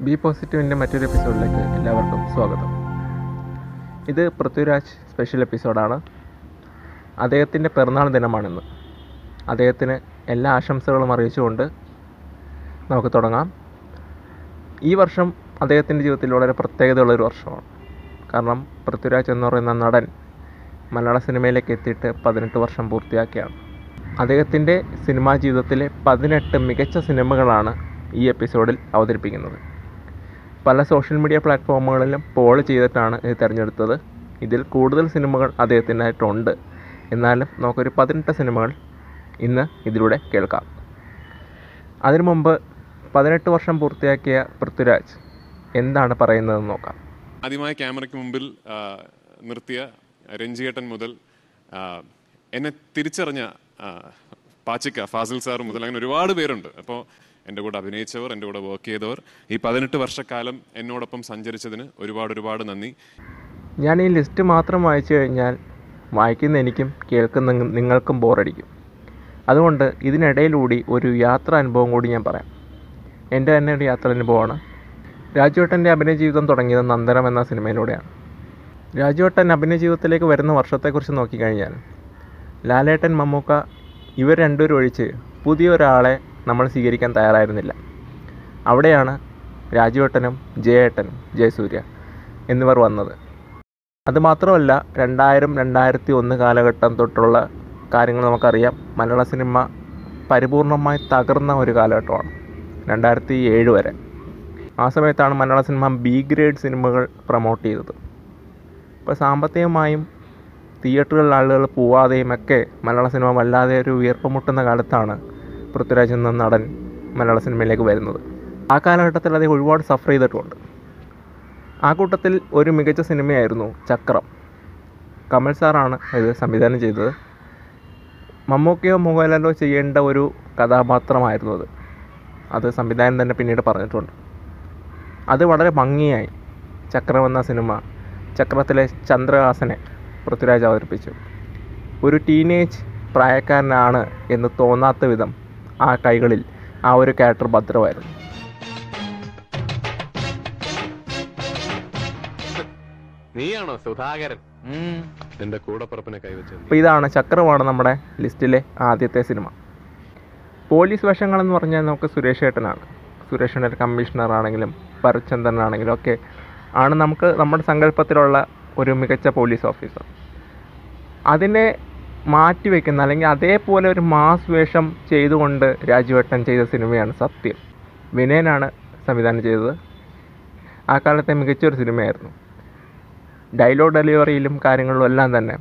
B പോസിറ്റീവിന്റെ മറ്റൊരു എപ്പിസോഡിലേക്ക് എല്ലാവർക്കും സ്വാഗതം. ഇത് പൃഥ്വിരാജ് സ്പെഷ്യൽ എപ്പിസോഡാണ് അദ്ദേഹത്തിന്റെ പിറന്നാൾ ദിനമാണിന്ന്. അദ്ദേഹത്തിന് എല്ലാ ആശംസകളും അറിയിച്ചുകൊണ്ട് നമുക്ക് തുടങ്ങാം. ഈ വർഷം അദ്ദേഹത്തിന്റെ ജീവിതത്തിൽ വളരെ പ്രത്യേകതയുള്ളൊരു വർഷമാണ്. കാരണം പൃഥ്വിരാജ് എന്ന് പറയുന്ന നടൻ മലയാള സിനിമയിലേക്ക് എത്തിയിട്ട് പതിനെട്ട് വർഷം പൂർത്തിയാക്കിയാണ്. അദ്ദേഹത്തിന്റെ സിനിമാ ജീവിതത്തിലെ പതിനെട്ട് മികച്ച സിനിമകളാണ് ഈ എപ്പിസോഡിൽ അവതരിപ്പിക്കുന്നത്. പല സോഷ്യൽ മീഡിയ പ്ലാറ്റ്ഫോമുകളിലും പോൾ ചെയ്തിട്ടാണ് ഇത് തിരഞ്ഞെടുത്തത്. ഇതിൽ കൂടുതൽ സിനിമകൾ അദ്ദേഹത്തിനായിട്ടുണ്ട്. എന്നാലും നമുക്കൊരു പതിനെട്ട് സിനിമകൾ ഇന്ന് ഇതിലൂടെ കേൾക്കാം. അതിനു മുമ്പ് പതിനെട്ട് വർഷം പൂർത്തിയാക്കിയ പൃഥ്വിരാജ് എന്താണ് പറയുന്നതെന്ന് നോക്കാം. ആദ്യമായ ക്യാമറയ്ക്ക് മുമ്പിൽ നിർത്തിയ രഞ്ജിയേട്ടൻ മുതൽ എന്നെ തിരിച്ചറിഞ്ഞ പാച്ചിക്ക ഫാസിൽ സാർ മുതൽ അങ്ങനെ ഒരുപാട് പേരുണ്ട്. അപ്പോൾ എന്റെ കൂടെ അഭിനയിച്ചവർ എന്റെ കൂടെ വർക്ക് ചെയ്തവർ. ഈ പതിനെട്ട് വർഷക്കാലം എന്നോടൊപ്പം സഞ്ചരിച്ചതിന് ഒരുപാട് ഒരുപാട് നന്ദി. ഞാൻ ഈ ലിസ്റ്റ് മാത്രം വായിച്ചു കഴിഞ്ഞാൽ വായിക്കുന്ന എനിക്കും കേൾക്കുന്ന നിങ്ങ- നിങ്ങൾക്കും ബോറടിക്കും അതുകൊണ്ട് ഇതിനിടയിലൂടി ഒരു യാത്ര അനുഭവം കൂടി ഞാൻ പറയാം. എന്റെ തന്നെ ഒരു യാത്ര അനുഭവമാണ്. രാജുവട്ടന്റെ അഭിനയ ജീവിതം തുടങ്ങിയത് നന്ദനം എന്ന സിനിമയിലൂടെയാണ്. രാജുവട്ടൻ അഭിനയ ജീവിതത്തിലേക്ക് വരുന്ന വർഷത്തെക്കുറിച്ച് നോക്കിക്കഴിഞ്ഞാൽ ലാലേട്ടൻ മമ്മൂക്ക ഇവർ രണ്ടുപേരും ഒഴിച്ച് പുതിയൊരാളെ നമ്മൾ സ്വീകരിക്കാൻ തയ്യാറായിരുന്നില്ല. അവിടെയാണ് രാജുവേട്ടനും ജയേട്ടനും ജയസൂര്യ എന്നിവർ വന്നത്. അതുമാത്രമല്ല രണ്ടായിരം രണ്ടായിരത്തി ഒന്ന് കാലഘട്ടം തൊട്ടുള്ള കാര്യങ്ങൾ നമുക്കറിയാം. മലയാള സിനിമ പരിപൂർണമായി തകർന്ന ഒരു കാലഘട്ടമാണ് രണ്ടായിരത്തി ഏഴ് വരെ. ആ സമയത്താണ് മലയാള സിനിമ ബി ഗ്രേഡ് സിനിമകൾ പ്രൊമോട്ട് ചെയ്തത്. ഇപ്പോൾ സാമ്പത്തികമായും തിയേറ്ററുകളിൽ ആളുകൾ പോവാതെയും ഒക്കെ മലയാള സിനിമ വല്ലാതെ ഒരു ഉയർപ്പ് മുട്ടുന്ന കാലത്താണ് പൃഥ്വിരാജ് എന്ന നടൻ മലയാള സിനിമയിലേക്ക് വരുന്നത്. ആ കാലഘട്ടത്തിൽ അദ്ദേഹം ഒരുപാട് സഫർ ചെയ്തിട്ടുണ്ട്. ആ കൂട്ടത്തിൽ ഒരു മികച്ച സിനിമയായിരുന്നു ചക്രം. കമൽ സാറാണ് ഇത് സംവിധാനം ചെയ്തത്. മമ്മൂക്കയോ മോഹൻലാലോ ചെയ്യേണ്ട ഒരു കഥാപാത്രമായിരുന്നു അത്. അത് സംവിധാനം തന്നെ പിന്നീട് പറഞ്ഞിട്ടുണ്ട്. അത് വളരെ ഭംഗിയായി ചക്രം എന്ന സിനിമ ചക്രത്തിലെ ചന്ദ്രഹാസനെ പൃഥ്വിരാജ് അവതരിപ്പിച്ചു. ഒരു ടീനേജ് പ്രായക്കാരനാണ് എന്ന് തോന്നാത്ത വിധം ആ കൈകളിൽ ആ ഒരു ക്യാരക്ടർ ഭദ്രമായിരുന്നു. നീയാണോ സുധാകരൻ? കൂടപ്പുറപ്പിനെ അപ്പോൾ ഇതാണ് ചക്രമാണ് നമ്മുടെ ലിസ്റ്റിലെ ആദ്യത്തെ സിനിമ. പോലീസ് വേഷങ്ങളെന്ന് പറഞ്ഞാൽ നമുക്ക് സുരേഷ് ഏട്ടനാണ്. സുരേഷ് ഏട്ടൻ കമ്മീഷണർ ആണെങ്കിലും ഭരത്ചന്ദ്രൻ ആണെങ്കിലും ഒക്കെ ആണ് നമുക്ക് നമ്മുടെ സങ്കല്പത്തിലുള്ള ഒരു മികച്ച പോലീസ് ഓഫീസർ. അതിനെ മാറ്റിവെക്കുന്ന അല്ലെങ്കിൽ അതേപോലെ ഒരു മാസ് വേഷം ചെയ്തുകൊണ്ട് രാജുവേട്ടൻ ചെയ്ത സിനിമയാണ് സത്യം. വിനയനാണ് സംവിധാനം ചെയ്തത്. ആ കാലത്തെ മികച്ചൊരു സിനിമയായിരുന്നു. ഡയലോഗ് ഡെലിവറിയിലും കാര്യങ്ങളിലും എല്ലാം തന്നെ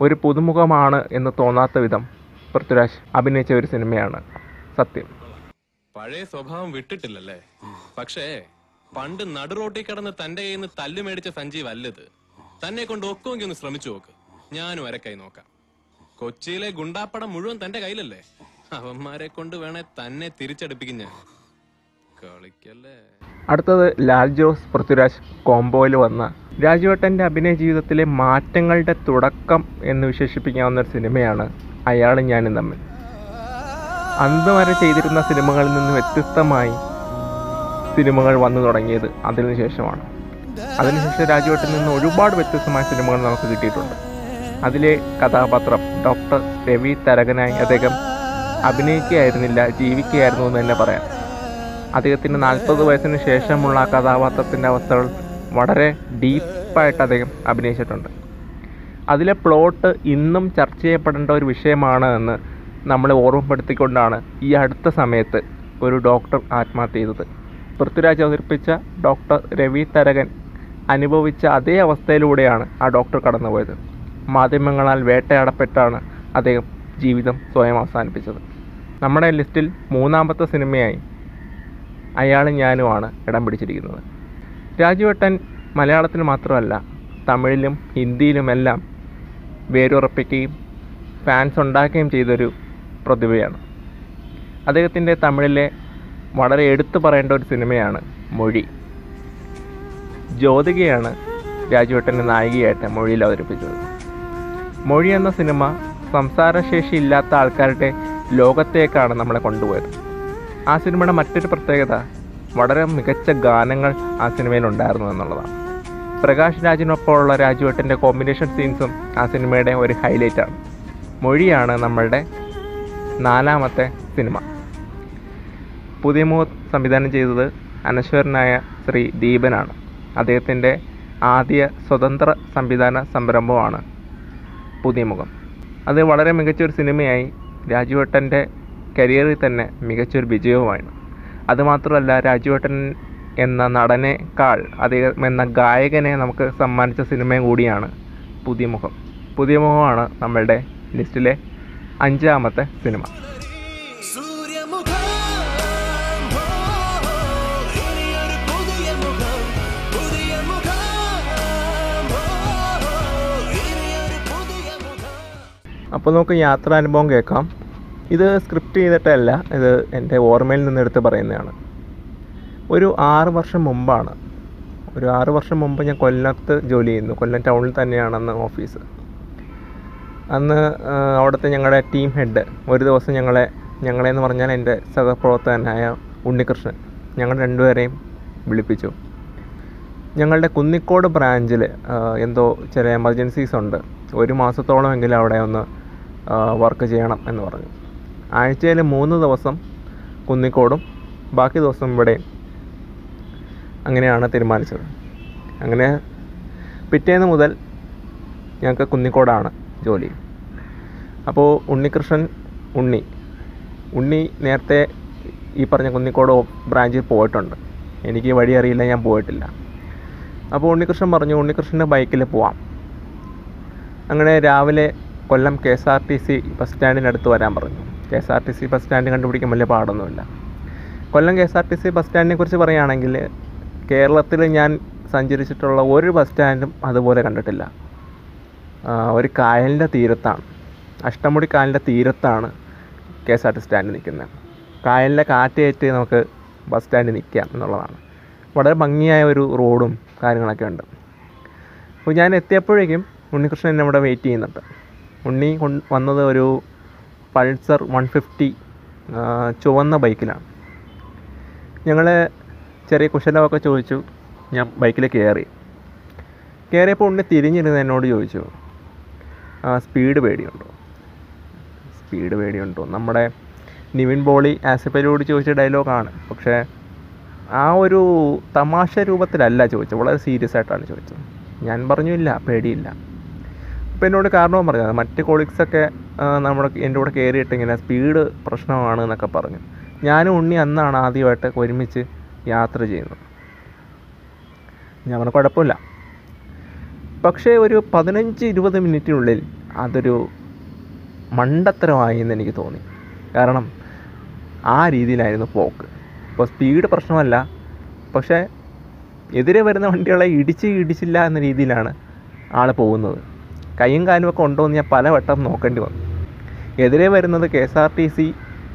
ഒരു പുതുമുഖമാണ് എന്ന് തോന്നാത്ത വിധം പൃഥ്വിരാജ് അഭിനയിച്ച ഒരു സിനിമയാണ് സത്യം. പഴയ സ്വഭാവം വിട്ടിട്ടില്ലല്ലേ? പക്ഷേ പണ്ട് നടുറോട്ടിൽ കിടന്ന് തന്റെ കയ്യിൽ നിന്ന് തല്ലുമേടിച്ച സഞ്ജീവ് അല്ലത്. തന്നെ കൊണ്ട് ഒക്കുമെങ്കിൽ ഒന്ന് ശ്രമിച്ചു നോക്ക്. ഞാനും അരക്കായി നോക്കാം. കൊച്ചിയിലെ ഗുണ്ടാപ്പടം മുഴുവൻ തന്റെ കയ്യിലല്ലേ? അവന്മാരെ കൊണ്ട് വേണേ തന്നെ തിരിച്ചടുപ്പിക്കും ഞാൻ. കളിക്കല്ലേ? അടുത്തത് ലാൽ ജോസ് പൃഥ്വിരാജ് കോംബോയിൽ വന്ന രാജുവേട്ടന്റെ അഭിനയ ജീവിതത്തിലെ മാറ്റങ്ങളുടെ തുടക്കം എന്ന് വിശേഷിപ്പിക്കാവുന്ന ഒരു സിനിമയാണ് അയാളും ഞാനും തമ്മിൽ. അന്ന് വരെ ചെയ്തിരുന്ന സിനിമകളിൽ നിന്ന് വ്യത്യസ്തമായി സിനിമകൾ വന്നു തുടങ്ങിയത് അതിനുശേഷമാണ്. അതിനുശേഷം രാജുവേട്ടൻ നിന്ന് ഒരുപാട് വ്യത്യസ്തമായ സിനിമകൾ നമുക്ക് കിട്ടിയിട്ടുണ്ട്. അതിലെ കഥാപാത്രം ഡോക്ടർ രവി തരകനായി അദ്ദേഹം അഭിനയിക്കുകയായിരുന്നില്ല ജീവിക്കുകയായിരുന്നു എന്ന് തന്നെ പറയാം. അദ്ദേഹത്തിന് നാൽപ്പത് വയസ്സിന് ശേഷമുള്ള കഥാപാത്രത്തിന്റെ അവസ്ഥകൾ വളരെ ഡീപ്പായിട്ട് അദ്ദേഹം അഭിനയിച്ചിട്ടുണ്ട്. അതിലെ പ്ലോട്ട് ഇന്നും ചർച്ച ചെയ്യപ്പെടേണ്ട ഒരു വിഷയമാണ് എന്ന് നമ്മളെ ഓർമ്മപ്പെടുത്തിക്കൊണ്ടാണ് ഈ അടുത്ത സമയത്ത് ഒരു ഡോക്ടർ ആത്മഹത്യ ചെയ്തത്. പൃഥ്വിരാജ് അവതരിപ്പിച്ച ഡോക്ടർ രവി തരകൻ അനുഭവിച്ച അതേ അവസ്ഥയിലൂടെയാണ് ആ ഡോക്ടർ കടന്നുപോയത്. മാധ്യമങ്ങളാൽ വേട്ടയാടപ്പെട്ടാണ് അദ്ദേഹം ജീവിതം സ്വയം അവസാനിപ്പിച്ചത്. നമ്മുടെ ലിസ്റ്റിൽ മൂന്നാമത്തെ സിനിമയായി അയാളും ഞാനുമാണ് ഇടം പിടിച്ചിരിക്കുന്നത്. രാജുവേട്ടൻ മലയാളത്തിൽ മാത്രമല്ല തമിഴിലും ഹിന്ദിയിലുമെല്ലാം വേരുറപ്പിക്കുകയും ഫാൻസ് ഉണ്ടാക്കുകയും ചെയ്തൊരു പ്രതിഭയാണ്. അദ്ദേഹത്തിന്റെ തമിഴിലെ വളരെ എടുത്തു പറയേണ്ട ഒരു സിനിമയാണ് മൊഴി. ജ്യോതികയാണ് രാജുവേട്ടന്റെ നായികയായിട്ട് മൊഴിയിൽ അവതരിപ്പിച്ചത്. മൊഴി എന്ന സിനിമ സംസാരശേഷി ഇല്ലാത്ത ആൾക്കാരുടെ ലോകത്തേക്കാണ് നമ്മളെ കൊണ്ടുപോയത്. ആ സിനിമയുടെ മറ്റൊരു പ്രത്യേകത വളരെ മികച്ച ഗാനങ്ങൾ ആ സിനിമയിൽ ഉണ്ടായിരുന്നു എന്നുള്ളതാണ്. പ്രകാശ് രാജിനൊപ്പമുള്ള രാജുവേട്ടന്റെ കോമ്പിനേഷൻ സീൻസും ആ സിനിമയുടെ ഒരു ഹൈലൈറ്റാണ് മൊഴിയാണ് നമ്മളുടെ നാലാമത്തെ സിനിമ. പുതിയ മുഖം സംവിധാനം ചെയ്തത് അനശ്വരനായ ശ്രീ ദീപനാണ്. അദ്ദേഹത്തിന്റെ ആദ്യ സ്വതന്ത്ര സംവിധാന സംരംഭമാണ് പുതിയ മുഖം. അത് വളരെ മികച്ചൊരു സിനിമയായി രാജുവേട്ടന്റെ കരിയറിൽ തന്നെ മികച്ചൊരു വിജയവുമാണ്. അതുമാത്രമല്ല രാജുവേട്ടൻ എന്ന നടനേക്കാൾ അദ്ദേഹം എന്ന ഗായകനെ നമുക്ക് സമ്മാനിച്ച സിനിമയും കൂടിയാണ് പുതിയ മുഖം. പുതിയ മുഖമാണ് നമ്മളുടെ ലിസ്റ്റിലെ അഞ്ചാമത്തെ സിനിമ. അപ്പോൾ നമുക്ക് യാത്രാനുഭവം കേൾക്കാം. ഇത് സ്ക്രിപ്റ്റ് ചെയ്തിട്ടല്ല ഇത് എന്റെ ഓർമ്മയിൽ നിന്നെടുത്ത് പറയുന്നതാണ്. ഒരു ആറ് വർഷം മുമ്പാണ്. ഒരു ആറ് വർഷം മുമ്പ് ഞാൻ കൊല്ലത്ത് ജോലി ചെയ്യുന്നു. കൊല്ലം ടൗണിൽ തന്നെയാണ് അന്ന് ഓഫീസ്. അന്ന് അവിടുത്തെ ഞങ്ങളുടെ ടീം ഹെഡ് ഒരു ദിവസം ഞങ്ങളെ ഞങ്ങളെ എന്ന് പറഞ്ഞാൽ എന്റെ സഹപ്രവർത്തകനായ ഉണ്ണികൃഷ്ണൻ ഞങ്ങൾ രണ്ടുപേരെയും വിളിപ്പിച്ചു. ഞങ്ങളുടെ കുന്നിക്കോട് ബ്രാഞ്ചിൽ എന്തോ ചില എമർജൻസീസ് ഉണ്ട്. ഒരു മാസത്തോളമെങ്കിലും അവിടെ ഒന്ന് വർക്ക് ചെയ്യണം എന്ന് പറഞ്ഞു. ആഴ്ചയിൽ മൂന്ന് ദിവസം കുന്നിക്കോടും ബാക്കി ദിവസം ഇവിടെയും അങ്ങനെയാണ് തീരുമാനിച്ചത്. അങ്ങനെ പിറ്റേന്ന് മുതൽ ഞങ്ങൾക്ക് കുന്നിക്കോടാണ് ജോലി. അപ്പോൾ ഉണ്ണികൃഷ്ണൻ ഉണ്ണി ഉണ്ണി നേരത്തെ ഈ പറഞ്ഞ കുന്നിക്കോട് ബ്രാഞ്ചിൽ പോയിട്ടുണ്ട്. എനിക്ക് വഴി അറിയില്ല ഞാൻ പോയിട്ടില്ല. അപ്പോൾ ഉണ്ണികൃഷ്ണൻ പറഞ്ഞു ഉണ്ണികൃഷ്ണന്റെ ബൈക്കിൽ പോവാം. അങ്ങനെ രാവിലെ Kollam K S R T C bus സ്റ്റാൻഡിനടുത്ത് വരാൻ പറഞ്ഞു. K S R T C bus stand കണ്ടുപിടിക്കാൻ വലിയ പാടൊന്നുമില്ല. Kollam K S R T C bus സ്റ്റാൻഡിനെ കുറിച്ച് പറയുകയാണെങ്കിൽ കേരളത്തിൽ ഞാൻ സഞ്ചരിച്ചിട്ടുള്ള ഒരു ബസ് സ്റ്റാൻഡും അതുപോലെ കണ്ടിട്ടില്ല. ഒരു കായലിന്റെ തീരത്താണ്. അഷ്ടമുടി കായലിന്റെ തീരത്താണ് K S R T stand നിൽക്കുന്നത്. കായലിലെ കാറ്റേറ്റ് നമുക്ക് ബസ് സ്റ്റാൻഡിൽ നിൽക്കാം എന്നുള്ളതാണ്. വളരെ ഭംഗിയായ ഒരു റോഡും കാര്യങ്ങളൊക്കെ ഉണ്ട്. അപ്പോൾ ഞാൻ എത്തിയപ്പോഴേക്കും ഉണ്ണികൃഷ്ണൻ എന്നെ ഇവിടെ വെയിറ്റ് ചെയ്യുന്നുണ്ട്. ഉണ്ണി വന്നത് ഒരു പൾസർ വൺ ഫിഫ്റ്റി ചുവന്ന ബൈക്കിലാണ്. ഞങ്ങൾ ചെറിയ കുശലമൊക്കെ ചോദിച്ചു ഞാൻ ബൈക്കിൽ കയറി കയറിയപ്പോൾ ഉണ്ണി തിരിഞ്ഞിരുന്ന് എന്നോട് ചോദിച്ചു "ആ, സ്പീഡ് പേടിയുണ്ടോ? സ്പീഡ് പേടിയുണ്ടോ? നമ്മുടെ നിവിൻ ബോളി ആസിഫലിയോട് ചോദിച്ച ഡയലോഗാണ്. പക്ഷേ ആ ഒരു തമാശ രൂപത്തിലല്ല ചോദിച്ചത് വളരെ സീരിയസ് ആയിട്ടാണ് ചോദിച്ചത്. ഞാൻ പറഞ്ഞു ഇല്ല പേടിയില്ല. അപ്പോൾ എന്നോട് കാരണവും പറഞ്ഞത്. മറ്റ് കൊളീഗ്സൊക്കെ നമ്മുടെ എന്റെ കൂടെ കയറിയിട്ട് ഇങ്ങനെ സ്പീഡ് പ്രശ്നമാണ് എന്നൊക്കെ പറഞ്ഞു. ഞാനും ഉണ്ണി അന്നാണ് ആദ്യമായിട്ട് ഒരുമിച്ച് യാത്ര ചെയ്യുന്നത്. ഞാൻ പറഞ്ഞു കുഴപ്പമില്ല. പക്ഷേ ഒരു പതിനഞ്ച് ഇരുപത് മിനിറ്റിനുള്ളിൽ അതൊരു മണ്ടത്തരമായി എന്ന് എനിക്ക് തോന്നി. കാരണം ആ രീതിയിലായിരുന്നു പോക്ക്. ഇപ്പോൾ സ്പീഡ് പ്രശ്നമല്ല. പക്ഷേ എതിരെ വരുന്ന വണ്ടികളെ ഇടിച്ച് ഇടിച്ചില്ല എന്ന രീതിയിലാണ് ആൾ പോകുന്നത്. കൈയും കാലും ഒക്കെ ഉണ്ടോ എന്ന് ഞാൻ പലവട്ടം നോക്കേണ്ടി വന്നു. എതിരെ വരുന്നത് K S R T C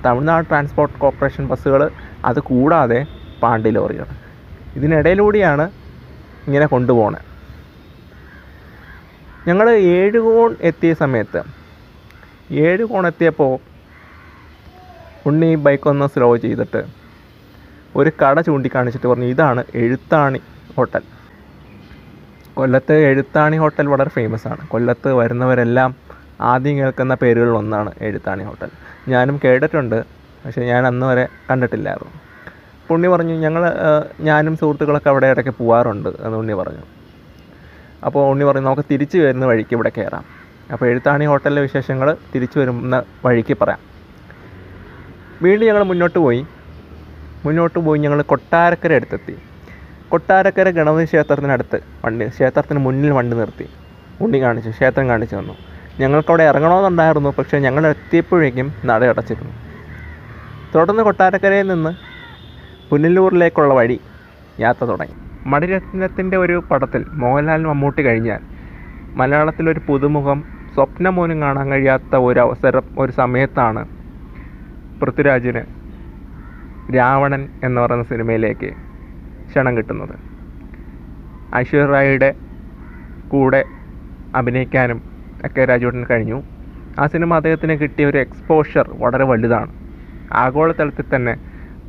Tamil Nadu transport corporation ബസ്സുകൾ അത് കൂടാതെ പാണ്ടി ലോറികൾ ഇതിനിടയിലൂടെയാണ് ഇങ്ങനെ കൊണ്ടുപോകണേ ഞങ്ങൾ ഏഴുകോൺ എത്തിയ സമയത്ത് ഏഴുകോൺ എത്തിയപ്പോൾ ഉണ്ണി ബൈക്കൊന്ന് സ്ലോ ചെയ്തിട്ട് ഒരു കട ചൂണ്ടിക്കാണിച്ചിട്ട് പറഞ്ഞു ഇതാണ് എഴുത്താണി ഹോട്ടൽ കൊല്ലത്ത് എഴുത്താണി ഹോട്ടൽ വളരെ ഫേമസ് ആണ്. കൊല്ലത്ത് വരുന്നവരെല്ലാം ആദ്യം കേൾക്കുന്ന പേരുകളിൽ ഒന്നാണ് എഴുത്താണി ഹോട്ടൽ. ഞാനും കേട്ടിട്ടുണ്ട് പക്ഷേ ഞാൻ അന്ന് വരെ കണ്ടിട്ടില്ലായിരുന്നു. പുണ്ണി പറഞ്ഞു ഞങ്ങൾ ഞാനും സുഹൃത്തുക്കളൊക്കെ അവിടെ ഇടയ്ക്ക് പോകാറുണ്ട് എന്ന് ഉണ്ണി പറഞ്ഞു. അപ്പോൾ ഉണ്ണി പറഞ്ഞു നമുക്ക് തിരിച്ചു വരുന്ന വഴിക്ക് ഇവിടെ കയറാം അപ്പോൾ എഴുത്താണി ഹോട്ടലിലെ വിശേഷങ്ങൾ തിരിച്ചു വരുന്ന വഴിക്ക് പറയാം. വീണ്ടും ഞങ്ങൾ മുന്നോട്ട് പോയി. മുന്നോട്ട് പോയി ഞങ്ങൾ കൊട്ടാരക്കര അടുത്തെത്തി. കൊട്ടാരക്കര ഗണപതി ക്ഷേത്രത്തിനടുത്ത് വണ്ടി ക്ഷേത്രത്തിന് മുന്നിൽ വണ്ടി നിർത്തി. ഉണ്ണി കാണിച്ചു ക്ഷേത്രം കാണിച്ചു തന്നു. ഞങ്ങൾക്കവിടെ ഇറങ്ങണമെന്നുണ്ടായിരുന്നു പക്ഷേ ഞങ്ങൾ എത്തിയപ്പോഴേക്കും നട അടച്ചിരുന്നു. തുടർന്ന് കൊട്ടാരക്കരയിൽ നിന്ന് പുനലൂരിലേക്കുള്ള വഴി യാത്ര തുടങ്ങി. മണിരത്നത്തിന്റെ ഒരു പടത്തിൽ മോഹൻലാൽ മമ്മൂട്ടി കഴിഞ്ഞാൽ മലയാളത്തിലൊരു പുതുമുഖം സ്വപ്നം പോലും കാണാൻ കഴിയാത്ത ഒരു അവസരം ഒരു സമയത്താണ് പൃഥ്വിരാജിന് രാവണൻ എന്ന് പറയുന്ന സിനിമയിലേക്ക് ക്ഷണം കിട്ടുന്നത്. ഐശ്വര്യ റായിയുടെ കൂടെ അഭിനയിക്കാനും ഒക്കെ രാജുവേട്ടന് കഴിഞ്ഞു. ആ സിനിമ അദ്ദേഹത്തിന് കിട്ടിയ ഒരു എക്സ്പോഷർ വളരെ വലുതാണ്. ആഗോളതലത്തിൽ തന്നെ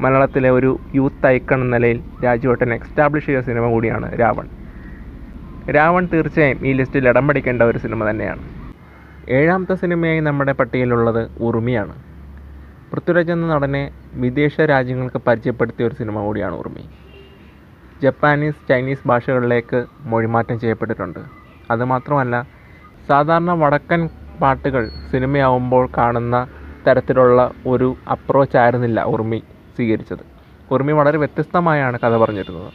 മലയാളത്തിലെ ഒരു യൂത്ത് ഐക്കൺ എന്ന നിലയിൽ രാജുവേട്ടൻ എക്സ്റ്റാബ്ലിഷ് ചെയ്ത സിനിമ കൂടിയാണ് രാവൺ. രാവൺ തീർച്ചയായും ഈ ലിസ്റ്റിൽ ഇടം പിടിക്കേണ്ട ഒരു സിനിമ തന്നെയാണ്. ഏഴാമത്തെ സിനിമയായി നമ്മുടെ പട്ടികയിലുള്ളത് ഉറുമിയാണ് പൃഥ്വിരാജ് എന്ന നടനെ വിദേശ രാജ്യങ്ങൾക്ക് പരിചയപ്പെടുത്തിയ ഒരു സിനിമ കൂടിയാണ് ഉറുമി ജപ്പാനീസ് ചൈനീസ് ഭാഷകളിലേക്ക് മൊഴിമാറ്റം ചെയ്യപ്പെട്ടിട്ടുണ്ട്. അതുമാത്രമല്ല സാധാരണ വടക്കൻ പാട്ടുകൾ സിനിമയാവുമ്പോൾ കാണുന്ന തരത്തിലുള്ള ഒരു അപ്രോച്ച് ആയിരുന്നില്ല ഉർമി സ്വീകരിച്ചത്. ഉർമി വളരെ വ്യത്യസ്തമായാണ് കഥ പറഞ്ഞിരുന്നത്.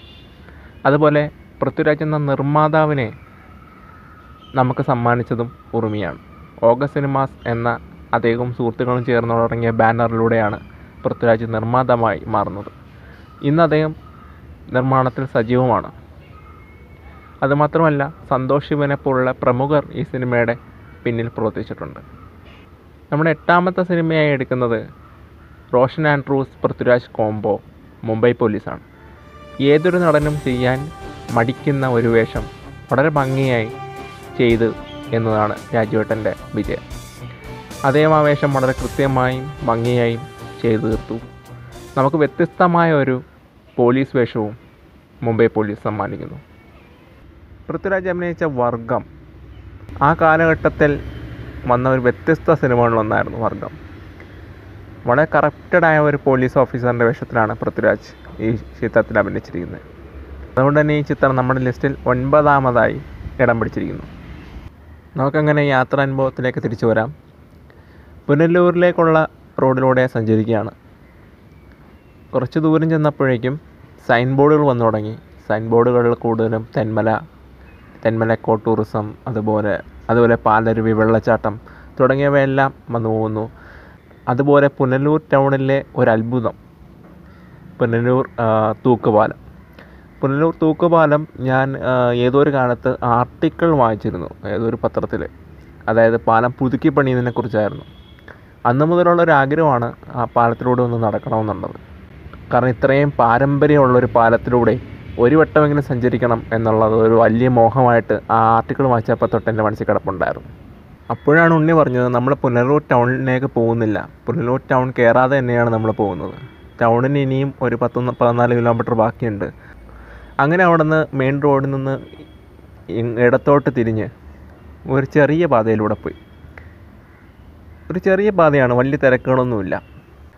അതുപോലെ പൃഥ്വിരാജ് എന്ന നിർമ്മാതാവിനെ നമുക്ക് സമ്മാനിച്ചതും ഉറുമിയാണ്. ഓഗസ്റ്റ് സിനിമാസ് എന്ന അദ്ദേഹവും സുഹൃത്തുക്കളും ചേർന്ന് തുടങ്ങിയ ബാനറിലൂടെയാണ് പൃഥ്വിരാജ് നിർമ്മാതാവായി മാറുന്നത്. ഇന്ന് അദ്ദേഹം നിർമ്മാണത്തിൽ സജീവമാണ്. അതുമാത്രമല്ല സന്തോഷ് ശിവനെ പോലുള്ള പ്രമുഖർ ഈ സിനിമയുടെ പിന്നിൽ പ്രവർത്തിച്ചിട്ടുണ്ട്. നമ്മുടെ എട്ടാമത്തെ സിനിമയായി എടുക്കുന്നത് റോഷൻ ആൻഡ്രൂസ് പൃഥ്വിരാജ് കോംബോ മുംബൈ പോലീസാണ്. ഏതൊരു നടനും ചെയ്യാൻ മടിക്കുന്ന ഒരു വേഷം വളരെ ഭംഗിയായി ചെയ്ത് എന്നതാണ് രാജുവേട്ടന്റെ വിജയം. അദ്ദേഹം ആ വേഷം വളരെ കൃത്യമായും ഭംഗിയായും ചെയ്തു തീർത്തു. നമുക്ക് വ്യത്യസ്തമായ ഒരു പോലീസ് വേഷവും മുംബൈ പോലീസ് സമ്മാനിക്കുന്നു. പൃഥ്വിരാജ് അഭിനയിച്ച വർഗം. ആ കാലഘട്ടത്തിൽ വന്ന ഒരു വ്യത്യസ്ത സിനിമകളിൽ ഒന്നായിരുന്നു വർഗം. വളരെ കറപ്റ്റഡായ ഒരു പോലീസ് ഓഫീസറിന്റെ വേഷത്തിലാണ് പൃഥ്വിരാജ് ഈ ചിത്രത്തിൽ അഭിനയിച്ചിരിക്കുന്നത്. അതുകൊണ്ട് തന്നെ ഈ ചിത്രം നമ്മുടെ ലിസ്റ്റിൽ ഒൻപതാമതായി ഇടം പിടിച്ചിരിക്കുന്നു. നമുക്കങ്ങനെ യാത്രാനുഭവത്തിലേക്ക് തിരിച്ചു വരാം. പുനലൂരിലേക്കുള്ള റോഡിലൂടെ സഞ്ചരിക്കുകയാണ് കുറച്ച് ദൂരം ചെന്നപ്പോഴേക്കും സൈൻ ബോർഡുകൾ വന്നു തുടങ്ങി. സൈൻ ബോർഡുകളിൽ കൂടുതലും തെന്മല തെന്മല എക്കോ ടൂറിസം അതുപോലെ അതുപോലെ പാലരുവി വെള്ളച്ചാട്ടം തുടങ്ങിയവയെല്ലാം വന്നു പോകുന്നു. അതുപോലെ പുനലൂർ ടൗണിലെ ഒരു അത്ഭുതം. പുനലൂർ തൂക്കുപാലം. പുനലൂർ തൂക്കുപാലം ഞാൻ ഏതോ ഒരു കാലത്ത് ആർട്ടിക്കിൾ വായിച്ചിരുന്നു ഏതോ ഒരു പത്രത്തിൽ അതായത് പാലം പുതുക്കി പണിയുന്നതിനെ കുറിച്ചായിരുന്നു അന്ന് മുതലുള്ള ഒരു ആഗ്രഹമാണ് ആ പാലത്തിലൂടെ ഒന്ന് നടക്കണമെന്നുള്ളത്. കാരണം ഇത്രയും പാരമ്പര്യമുള്ള ഒരു പാലത്തിലൂടെ ഒരു വട്ടമെങ്കിലും സഞ്ചരിക്കണം എന്നുള്ളത് ഒരു വലിയ മോഹമായിട്ട് ആ ആർട്ടിക്കിൾ വായിച്ചപ്പോൾ തൊട്ട് എന്റെ മനസ്സിൽ കിടപ്പുണ്ടായിരുന്നു. അപ്പോഴാണ് ഉണ്ണി പറഞ്ഞത് നമ്മൾ പുനലൂർ ടൗണിലേക്ക് പോകുന്നില്ല. പുനലൂർ ടൗൺ കയറാതെ തന്നെയാണ് നമ്മൾ പോകുന്നത്. ടൗണിന് ഇനിയും ഒരു പത്ത് പതിനാല് കിലോമീറ്റർ ബാക്കിയുണ്ട്. അങ്ങനെ അവിടെ നിന്ന് മെയിൻ റോഡിൽ നിന്ന് ഇടത്തോട്ട് തിരിഞ്ഞ് ഒരു ചെറിയ പാതയിലൂടെ പോയി. ഒരു ചെറിയ പാതയാണ് വലിയ തിരക്കുകളൊന്നുമില്ല.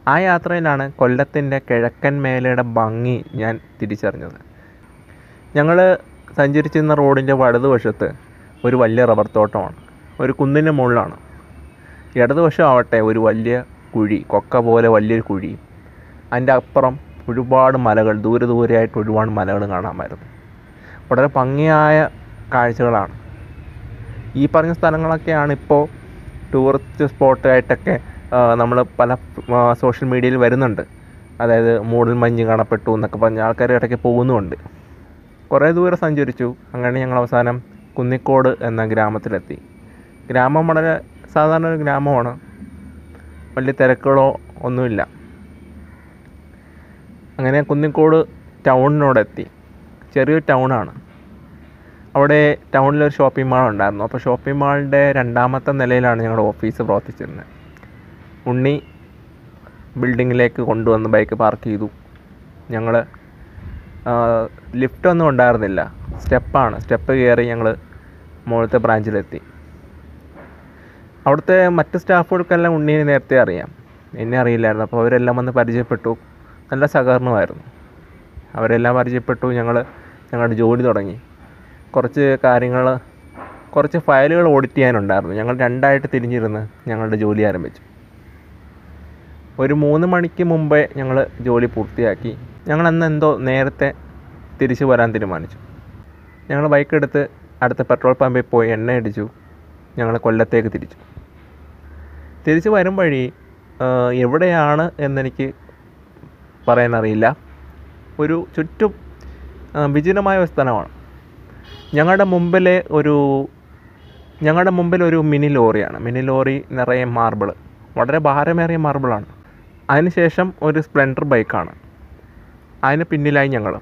ആ യാത്രയിലാണ് കൊല്ലത്തിന്റെ കിഴക്കൻ മേലയുടെ ഭംഗി ഞാൻ തിരിച്ചറിഞ്ഞത്. ഞങ്ങൾ സഞ്ചരിച്ചിരുന്ന റോഡിന്റെ വലതുവശത്ത് ഒരു വലിയ റബ്ബർ തോട്ടമാണ്. ഒരു കുന്നിന്റെ മുകളിലാണ്. ഇടതുവശം ആവട്ടെ ഒരു വലിയ കുഴി കൊക്ക പോലെ വലിയൊരു കുഴി. അതിന്റെ അപ്പുറം ഒരുപാട് മലകൾ ദൂരെ ദൂരെയായിട്ട് ഒരുപാട് മലകൾ കാണാമായിരുന്നു. വളരെ ഭംഗിയായ കാഴ്ചകളാണ്. ഈ പറഞ്ഞ സ്ഥലങ്ങളൊക്കെയാണ് ഇപ്പോൾ ടൂറിസ്റ്റ് സ്പോട്ടായിട്ടൊക്കെ നമ്മൾ പല സോഷ്യൽ മീഡിയയിൽ വരുന്നുണ്ട്. അതായത് മൂടൽ മഞ്ഞ് കാണപ്പെട്ടു എന്നൊക്കെ പറഞ്ഞ് ആൾക്കാർ ഇടയ്ക്ക് പോകുന്നുമുണ്ട് കുറേ ദൂരം സഞ്ചരിച്ചു. അങ്ങനെ ഞങ്ങൾ അവസാനം കുന്നിക്കോട് എന്ന ഗ്രാമത്തിലെത്തി. ഗ്രാമം വളരെ സാധാരണ ഒരു ഗ്രാമമാണ്. വലിയ തിരക്കുകളോ ഒന്നുമില്ല. അങ്ങനെ കുന്നിക്കോട് ടൗണിനോടെത്തി ചെറിയൊരു ടൗണാണ് അവിടെ ടൗണിലൊരു ഷോപ്പിംഗ് മാൾ ഉണ്ടായിരുന്നു. അപ്പോൾ ഷോപ്പിംഗ് മാളിന്റെ രണ്ടാമത്തെ നിലയിലാണ് ഞങ്ങളുടെ ഓഫീസ് പ്രവർത്തിച്ചിരുന്നത്. ഉണ്ണി ബിൽഡിങ്ങിലേക്ക് കൊണ്ടുവന്ന് ബൈക്ക് പാർക്ക് ചെയ്തു. ഞങ്ങൾ ലിഫ്റ്റൊന്നും ഉണ്ടായിരുന്നില്ല. സ്റ്റെപ്പാണ് സ്റ്റെപ്പ് കയറി ഞങ്ങൾ മുകളിലത്തെ ബ്രാഞ്ചിലെത്തി അവിടുത്തെ മറ്റ് സ്റ്റാഫുകൾക്കെല്ലാം ഉണ്ണിയെ നേരത്തെ അറിയാം. എന്നെ അറിയില്ലായിരുന്നു. അപ്പോൾ അവരെല്ലാം വന്ന് പരിചയപ്പെട്ടു. നല്ല സഹകരണമായിരുന്നു. അവരെല്ലാം പരിചയപ്പെട്ടു. ഞങ്ങൾ ഞങ്ങളുടെ ജോലി തുടങ്ങി. കുറച്ച് കാര്യങ്ങൾ കുറച്ച് ഫയലുകൾ ഓഡിറ്റ് ചെയ്യാനുണ്ടായിരുന്നു. ഞങ്ങൾ രണ്ടായിട്ട് തിരിഞ്ഞിരുന്ന് ഞങ്ങളുടെ ജോലി ആരംഭിച്ചു. ഒരു മൂന്ന് മണിക്ക് മുമ്പേ ഞങ്ങൾ ജോലി പൂർത്തിയാക്കി. ഞങ്ങൾ അന്ന് എന്തോ നേരത്തെ തിരിച്ചു വരാൻ തീരുമാനിച്ചു. ഞങ്ങൾ ബൈക്ക് എടുത്ത് അടുത്ത പെട്രോൾ പമ്പിൽ പോയി എണ്ണ അടിച്ചു ഞങ്ങൾ കൊല്ലത്തേക്ക് തിരിച്ചു. തിരിച്ചു വരും വഴി എവിടെയാണ് എന്നെനിക്ക് പറയാനറിയില്ല. ഒരു ചുറ്റും വിജനമായ ഒരു സ്ഥലമാണ്. ഞങ്ങളുടെ മുമ്പിലെ ഒരു ഞങ്ങളുടെ മുമ്പിൽ ഒരു മിനി ലോറിയാണ് മിനി ലോറി നിറയെ മാർബിൾ വളരെ ഭാരമേറിയ മാർബിളാണ് അതിനുശേഷം ഒരു സ്പ്ലെൻഡർ ബൈക്കാണ്. അതിന് പിന്നിലായി ഞങ്ങൾ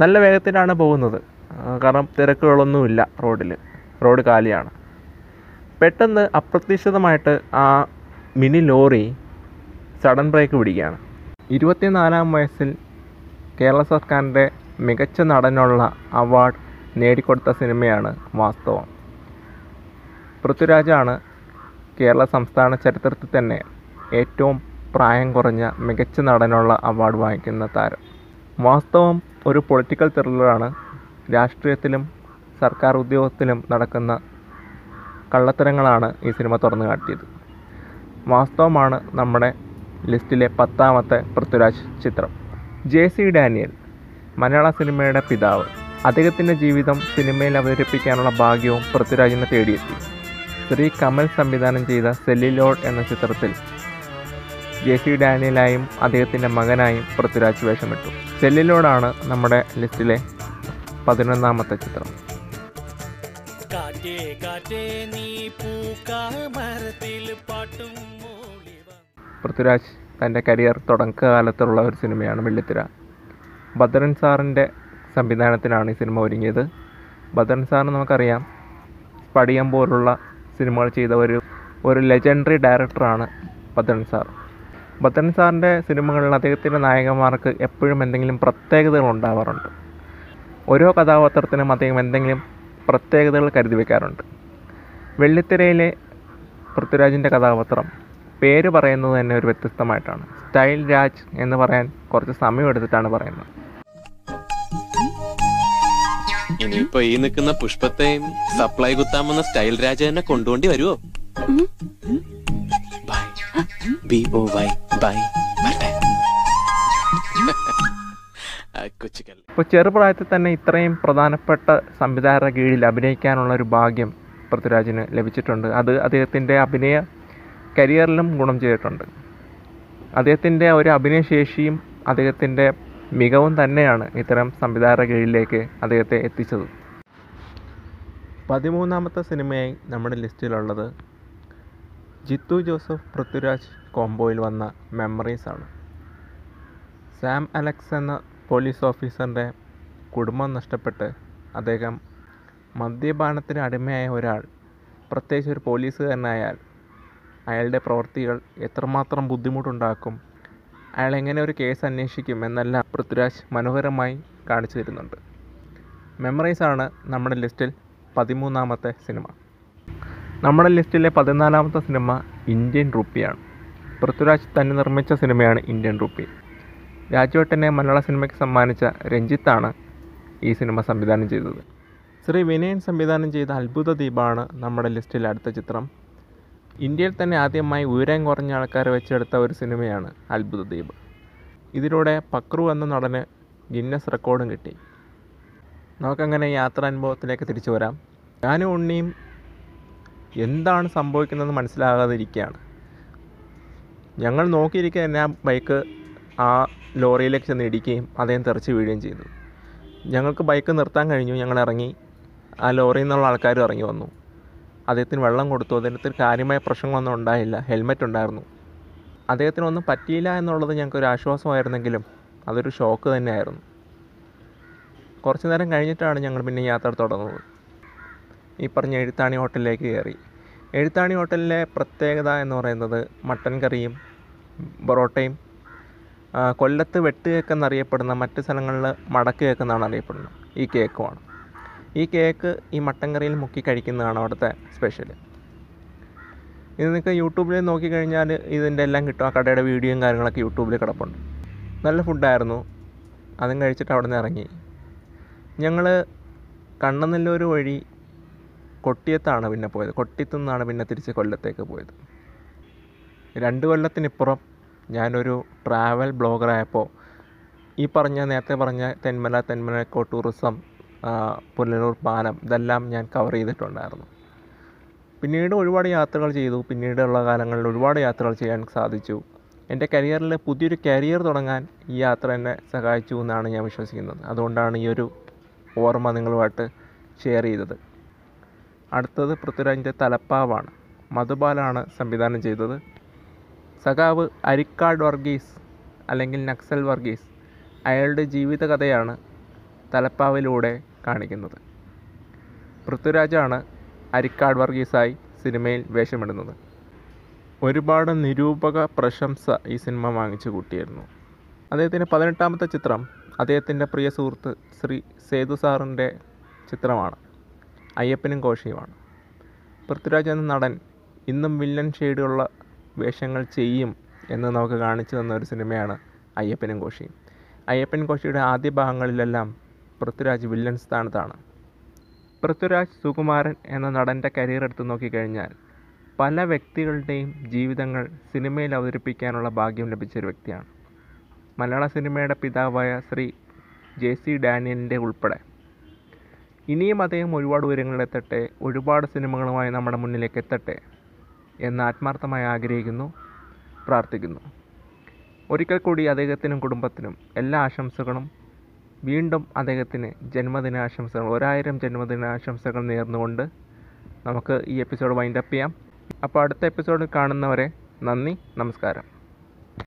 നല്ല വേഗത്തിലാണ് പോകുന്നത്. കാരണം തിരക്കുകളൊന്നുമില്ല റോഡിൽ റോഡ് കാലിയാണ്. പെട്ടെന്ന് അപ്രതീക്ഷിതമായിട്ട് ആ മിനി ലോറി സഡൻ ബ്രേക്ക് പിടിക്കുകയാണ്. ഇരുപത്തിനാലാം വയസ്സിൽ കേരള സർക്കാരിന്റെ മികച്ച നടനുള്ള അവാർഡ് നേടിക്കൊടുത്ത സിനിമയാണ് വാസ്തവം. പൃഥ്വിരാജാണ് കേരള സംസ്ഥാന ചരിത്രത്തിൽ തന്നെ ഏറ്റവും പ്രായം കുറഞ്ഞ മികച്ച നടനുള്ള അവാർഡ് വാങ്ങിക്കുന്ന താരം. വാസ്തവം ഒരു പൊളിറ്റിക്കൽ ത്രില്ലറാണ് രാഷ്ട്രീയത്തിലും സർക്കാർ ഉദ്യോഗത്തിലും നടക്കുന്ന കള്ളത്തരങ്ങളാണ് ഈ സിനിമ തുറന്നു കാട്ടിയത്. വാസ്തവമാണ് നമ്മുടെ ലിസ്റ്റിലെ പത്താമത്തെ പൃഥ്വിരാജ് ചിത്രം. ജെ സി ഡാനിയൽ മലയാള സിനിമയുടെ പിതാവ്. അദ്ദേഹത്തിന്റെ ജീവിതം സിനിമയിൽ അവതരിപ്പിക്കാനുള്ള ഭാഗ്യവും പൃഥ്വിരാജിനെ തേടിയെത്തി. ശ്രീ കമൽ സംവിധാനം ചെയ്ത സെല്ലിലോഡ് എന്ന ചിത്രത്തിൽ ജെ സി ഡാനിയലായും അദ്ദേഹത്തിന്റെ മകനായും പൃഥ്വിരാജ് വേഷമിട്ടു. സെല്ലിലോടാണ് നമ്മുടെ ലിസ്റ്റിലെ പതിനൊന്നാമത്തെ ചിത്രം. പൃഥ്വിരാജ് തന്റെ കരിയർ തുടക്കകാലത്തുള്ള ഒരു സിനിമയാണ് വെള്ളിത്തിര. ഭദ്രൻ സാറിന്റെ സംവിധാനത്തിലാണ് ഈ സിനിമ ഒരുങ്ങിയത്. ഭദ്രൻ സാറിന് നമുക്കറിയാം പടിയം പോലുള്ള സിനിമകൾ ചെയ്ത ഒരു ഒരു ലെജൻഡറി ഡയറക്ടറാണ് ഭദ്രൻ സാർ. ഭദ്രൻ സാറിന്റെ സിനിമകളിൽ അദ്ദേഹത്തിന്റെ നായകന്മാർക്ക് എപ്പോഴും എന്തെങ്കിലും പ്രത്യേകതകൾ ഉണ്ടാവാറുണ്ട്. ഓരോ കഥാപാത്രത്തിനും അദ്ദേഹം എന്തെങ്കിലും പ്രത്യേകതകൾ കരുതി വെക്കാറുണ്ട്. വെള്ളിത്തിരയിലെ പൃഥ്വിരാജിന്റെ കഥാപാത്രം പേര് പറയുന്നത് തന്നെ ഒരു വ്യത്യസ്തമായിട്ടാണ്. സ്റ്റൈൽ രാജ് എന്ന് പറയാൻ കുറച്ച് സമയം എടുത്തിട്ടാണ് പറയുന്നത്. ഇനിയിപ്പോ ഈ നിൽക്കുന്ന പുഷ്പത്തെയും സപ്ലൈ കുത്താമെന്ന സ്റ്റൈൽ രാജ തന്നെ കൊണ്ടുപോണ്ടി വരുവോ? Bye B O Y bye ഇപ്പോൾ ചെറുപ്രായത്തിൽ തന്നെ ഇത്രയും പ്രധാനപ്പെട്ട സംവിധായകരുടെ കീഴിൽ അഭിനയിക്കാനുള്ള ഒരു ഭാഗ്യം പൃഥ്വിരാജിന് ലഭിച്ചിട്ടുണ്ട്. അത് അദ്ദേഹത്തിന്റെ അഭിനയ കരിയറിലും ഗുണം ചെയ്തിട്ടുണ്ട്. അദ്ദേഹത്തിന്റെ ഒരു അഭിനയശേഷിയും അദ്ദേഹത്തിന്റെ മികവും തന്നെയാണ് ഇത്തരം സംവിധായകരുടെ കീഴിലേക്ക് അദ്ദേഹത്തെ എത്തിച്ചത്. പതിമൂന്നാമത്തെ സിനിമയായി നമ്മുടെ ലിസ്റ്റിലുള്ളത് ജിത്തു ജോസഫ് പൃഥ്വിരാജ് കോംബോയിൽ വന്ന മെമ്മറീസാണ് സാം അലക്സ് എന്ന പോലീസ് ഓഫീസറിന്റെ കുടുംബം നഷ്ടപ്പെട്ട് അദ്ദേഹം മദ്യപാനത്തിന് അടിമയായ ഒരാൾ പ്രത്യേകിച്ച് ഒരു പോലീസുകാരനായാൽ അയാളുടെ പ്രവൃത്തികൾ എത്രമാത്രം ബുദ്ധിമുട്ടുണ്ടാക്കും അയാൾ എങ്ങനെ ഒരു കേസ് അന്വേഷിക്കും എന്നെല്ലാം പൃഥ്വിരാജ് മനോഹരമായി കാണിച്ചു തരുന്നുണ്ട്. മെമ്മറീസാണ് നമ്മുടെ ലിസ്റ്റിൽ പതിമൂന്നാമത്തെ സിനിമ. നമ്മുടെ ലിസ്റ്റിലെ പതിനാലാമത്തെ സിനിമ ഇന്ത്യൻ റുപ്പിയാണ്. പൃഥ്വിരാജ് തന്നെ നിർമ്മിച്ച സിനിമയാണ് ഇന്ത്യൻ റുപ്പി. രാജുവേട്ടനെ മലയാള സിനിമയ്ക്ക് സമ്മാനിച്ച രഞ്ജിത്താണ് ഈ സിനിമ സംവിധാനം ചെയ്തത്. ശ്രീ വിനയൻ സംവിധാനം ചെയ്ത അത്ഭുത ദ്വീപാണ് നമ്മുടെ ലിസ്റ്റിലെ അടുത്ത ചിത്രം. ഇന്ത്യയിൽ തന്നെ ആദ്യമായി ഉയരം കുറഞ്ഞ ആൾക്കാരെ വെച്ചെടുത്ത ഒരു സിനിമയാണ് അത്ഭുത ദ്വീപ് ഇതിലൂടെ പക്രു എന്ന നടന് ഗിന്നസ് റെക്കോർഡും കിട്ടി. നമുക്കങ്ങനെ യാത്രാനുഭവത്തിലേക്ക് തിരിച്ചു വരാം. ഞാനും ഉണ്ണിയും എന്താണ് സംഭവിക്കുന്നതെന്ന് മനസ്സിലാകാതിരിക്കുകയാണ്. ഞങ്ങൾ നോക്കിയിരിക്കുക തന്നെ ആ ബൈക്ക് ആ ലോറിയിലേക്ക് ചെന്ന് ഇടിക്കുകയും അദ്ദേഹം തെറിച്ച് വീഴുകയും ചെയ്തു. ഞങ്ങൾക്ക് ബൈക്ക് നിർത്താൻ കഴിഞ്ഞു. ഞങ്ങൾ ഇറങ്ങി. ആ ലോറിയിൽ നിന്നുള്ള ആൾക്കാരും ഇറങ്ങി വന്നു. അദ്ദേഹത്തിന് വെള്ളം കൊടുത്തു. അദ്ദേഹത്തിന് കാര്യമായ പ്രശ്നങ്ങളൊന്നും ഉണ്ടായില്ല. ഹെൽമെറ്റ് ഉണ്ടായിരുന്നു. അദ്ദേഹത്തിന് ഒന്നും പറ്റിയില്ല എന്നുള്ളത് ഞങ്ങൾക്ക് ഒരു ആശ്വാസമായിരുന്നെങ്കിലും അതൊരു ഷോക്ക് തന്നെയായിരുന്നു. കുറച്ച് നേരം കഴിഞ്ഞിട്ടാണ് ഞങ്ങൾ പിന്നെ യാത്ര തുടർന്നത് ഈ പറഞ്ഞ എഴുത്താണി ഹോട്ടലിലേക്ക് കയറി. എഴുത്താണി ഹോട്ടലിലെ പ്രത്യേകത എന്ന് പറയുന്നത് മട്ടൻ കറിയും പൊറോട്ടയും കൊല്ലത്ത് വെട്ട് കേക്ക് എന്നറിയപ്പെടുന്ന മറ്റ് സ്ഥലങ്ങളിൽ മടക്ക് കേക്ക് എന്നാണ് അറിയപ്പെടുന്നത്. ഈ കേക്കുമാണ്. ഈ കേക്ക് ഈ മട്ടൻ കറിയിൽ മുക്കി കഴിക്കുന്നതാണ് അവിടുത്തെ സ്പെഷ്യൽ ഇത് നിങ്ങൾക്ക് യൂട്യൂബിൽ നോക്കിക്കഴിഞ്ഞാൽ ഇതിന്റെ എല്ലാം കിട്ടും. ആ കടയുടെ വീഡിയോയും കാര്യങ്ങളൊക്കെ യൂട്യൂബിൽ കിടപ്പുണ്ട്. നല്ല ഫുഡായിരുന്നു. അതും കഴിച്ചിട്ട് അവിടെ നിന്ന് ഇറങ്ങി. ഞങ്ങൾ കണ്ണനല്ലൂർ വഴി കൊട്ടിയത്താണ് പിന്നെ പോയത്. കൊട്ടിയത്തു നിന്നാണ് പിന്നെ തിരിച്ച് കൊല്ലത്തേക്ക് പോയത്. രണ്ട് കൊല്ലത്തിനിപ്പുറം ഞാനൊരു ട്രാവൽ ബ്ലോഗറായപ്പോൾ ഈ പറഞ്ഞ നേരത്തെ പറഞ്ഞ തെന്മല തെന്മലക്കോ ടൂറിസം പുനലൂർ പാലം ഇതെല്ലാം ഞാൻ കവർ ചെയ്തിട്ടുണ്ടായിരുന്നു. പിന്നീട് ഒരുപാട് യാത്രകൾ ചെയ്തു. പിന്നീടുള്ള കാലങ്ങളിൽ ഒരുപാട് യാത്രകൾ ചെയ്യാൻ സാധിച്ചു. എന്റെ കരിയറിൽ പുതിയൊരു കരിയർ തുടങ്ങാൻ ഈ യാത്ര എന്നെ സഹായിച്ചു എന്നാണ് ഞാൻ വിശ്വസിക്കുന്നത്. അതുകൊണ്ടാണ് ഈ ഒരു ഓർമ്മ നിങ്ങളുമായിട്ട് ഷെയർ ചെയ്തത്. അടുത്തത് പൃഥ്വിരാജിന്റെ തലപ്പാവാണ്. മധുബാലാണ് സംവിധാനം ചെയ്തത്. സഖാവ് അരിക്കാട് വർഗീസ് അല്ലെങ്കിൽ നക്സൽ വർഗീസ് അയാളുടെ ജീവിതകഥയാണ് തലപ്പാവിലൂടെ കാണിക്കുന്നത്. പൃഥ്വിരാജാണ് അരിക്കാട് വർഗീസായി സിനിമയിൽ വേഷമിടുന്നത്. ഒരുപാട് നിരൂപക പ്രശംസ ഈ സിനിമ വാങ്ങിച്ചു കൂട്ടിയിരുന്നു. അദ്ദേഹത്തിന്റെ പതിനെട്ടാമത്തെ ചിത്രം അദ്ദേഹത്തിന്റെ പ്രിയ സുഹൃത്ത് ശ്രീ സേതു സാറിന്റെ ചിത്രമാണ്. അയ്യപ്പനും കോശയുമാണ്. പൃഥ്വിരാജ് എന്ന നടൻ ഇന്നും വില്ലൻ ഷെയ്ഡുള്ള വേഷങ്ങൾ ചെയ്യും എന്ന് നമുക്ക് കാണിച്ചു തന്ന ഒരു സിനിമയാണ് അയ്യപ്പനും കോശിയും. അയ്യപ്പൻ കോശിയുടെ ആദ്യ ഭാഗങ്ങളിലെല്ലാം പൃഥ്വിരാജ് വില്ലൻ സ്ഥാനത്താണ്. പൃഥ്വിരാജ് സുകുമാരൻ എന്ന നടന്റെ കരിയർ എടുത്തു നോക്കിക്കഴിഞ്ഞാൽ പല വ്യക്തികളുടെയും ജീവിതങ്ങൾ സിനിമയിൽ അവതരിപ്പിക്കാനുള്ള ഭാഗ്യം ലഭിച്ച ഒരു വ്യക്തിയാണ്. മലയാള സിനിമയുടെ പിതാവായ ശ്രീ ജെ സി ഡാനിയലിന്റെ ഉൾപ്പെടെ ഇനിയും അദ്ദേഹം ഒരുപാട് ഉയരങ്ങളിലെത്തട്ടെ ഒരുപാട് സിനിമകളുമായി നമ്മുടെ മുന്നിലേക്ക് എത്തട്ടെ എന്ന് ആത്മാർത്ഥമായി ആഗ്രഹിക്കുന്നു പ്രാർത്ഥിക്കുന്നു. ഒരിക്കൽ കൂടി അദ്ദേഹത്തിനും കുടുംബത്തിനും എല്ലാ ആശംസകളും. വീണ്ടും അദ്ദേഹത്തിന് ജന്മദിനാശംസകൾ ഒരായിരം ജന്മദിനാശംസകൾ നേർന്നുകൊണ്ട് നമുക്ക് ഈ എപ്പിസോഡ് വൈൻഡപ്പ് ചെയ്യാം. അപ്പോൾ അടുത്ത എപ്പിസോഡിൽ കാണുന്നവരെ നന്ദി നമസ്കാരം.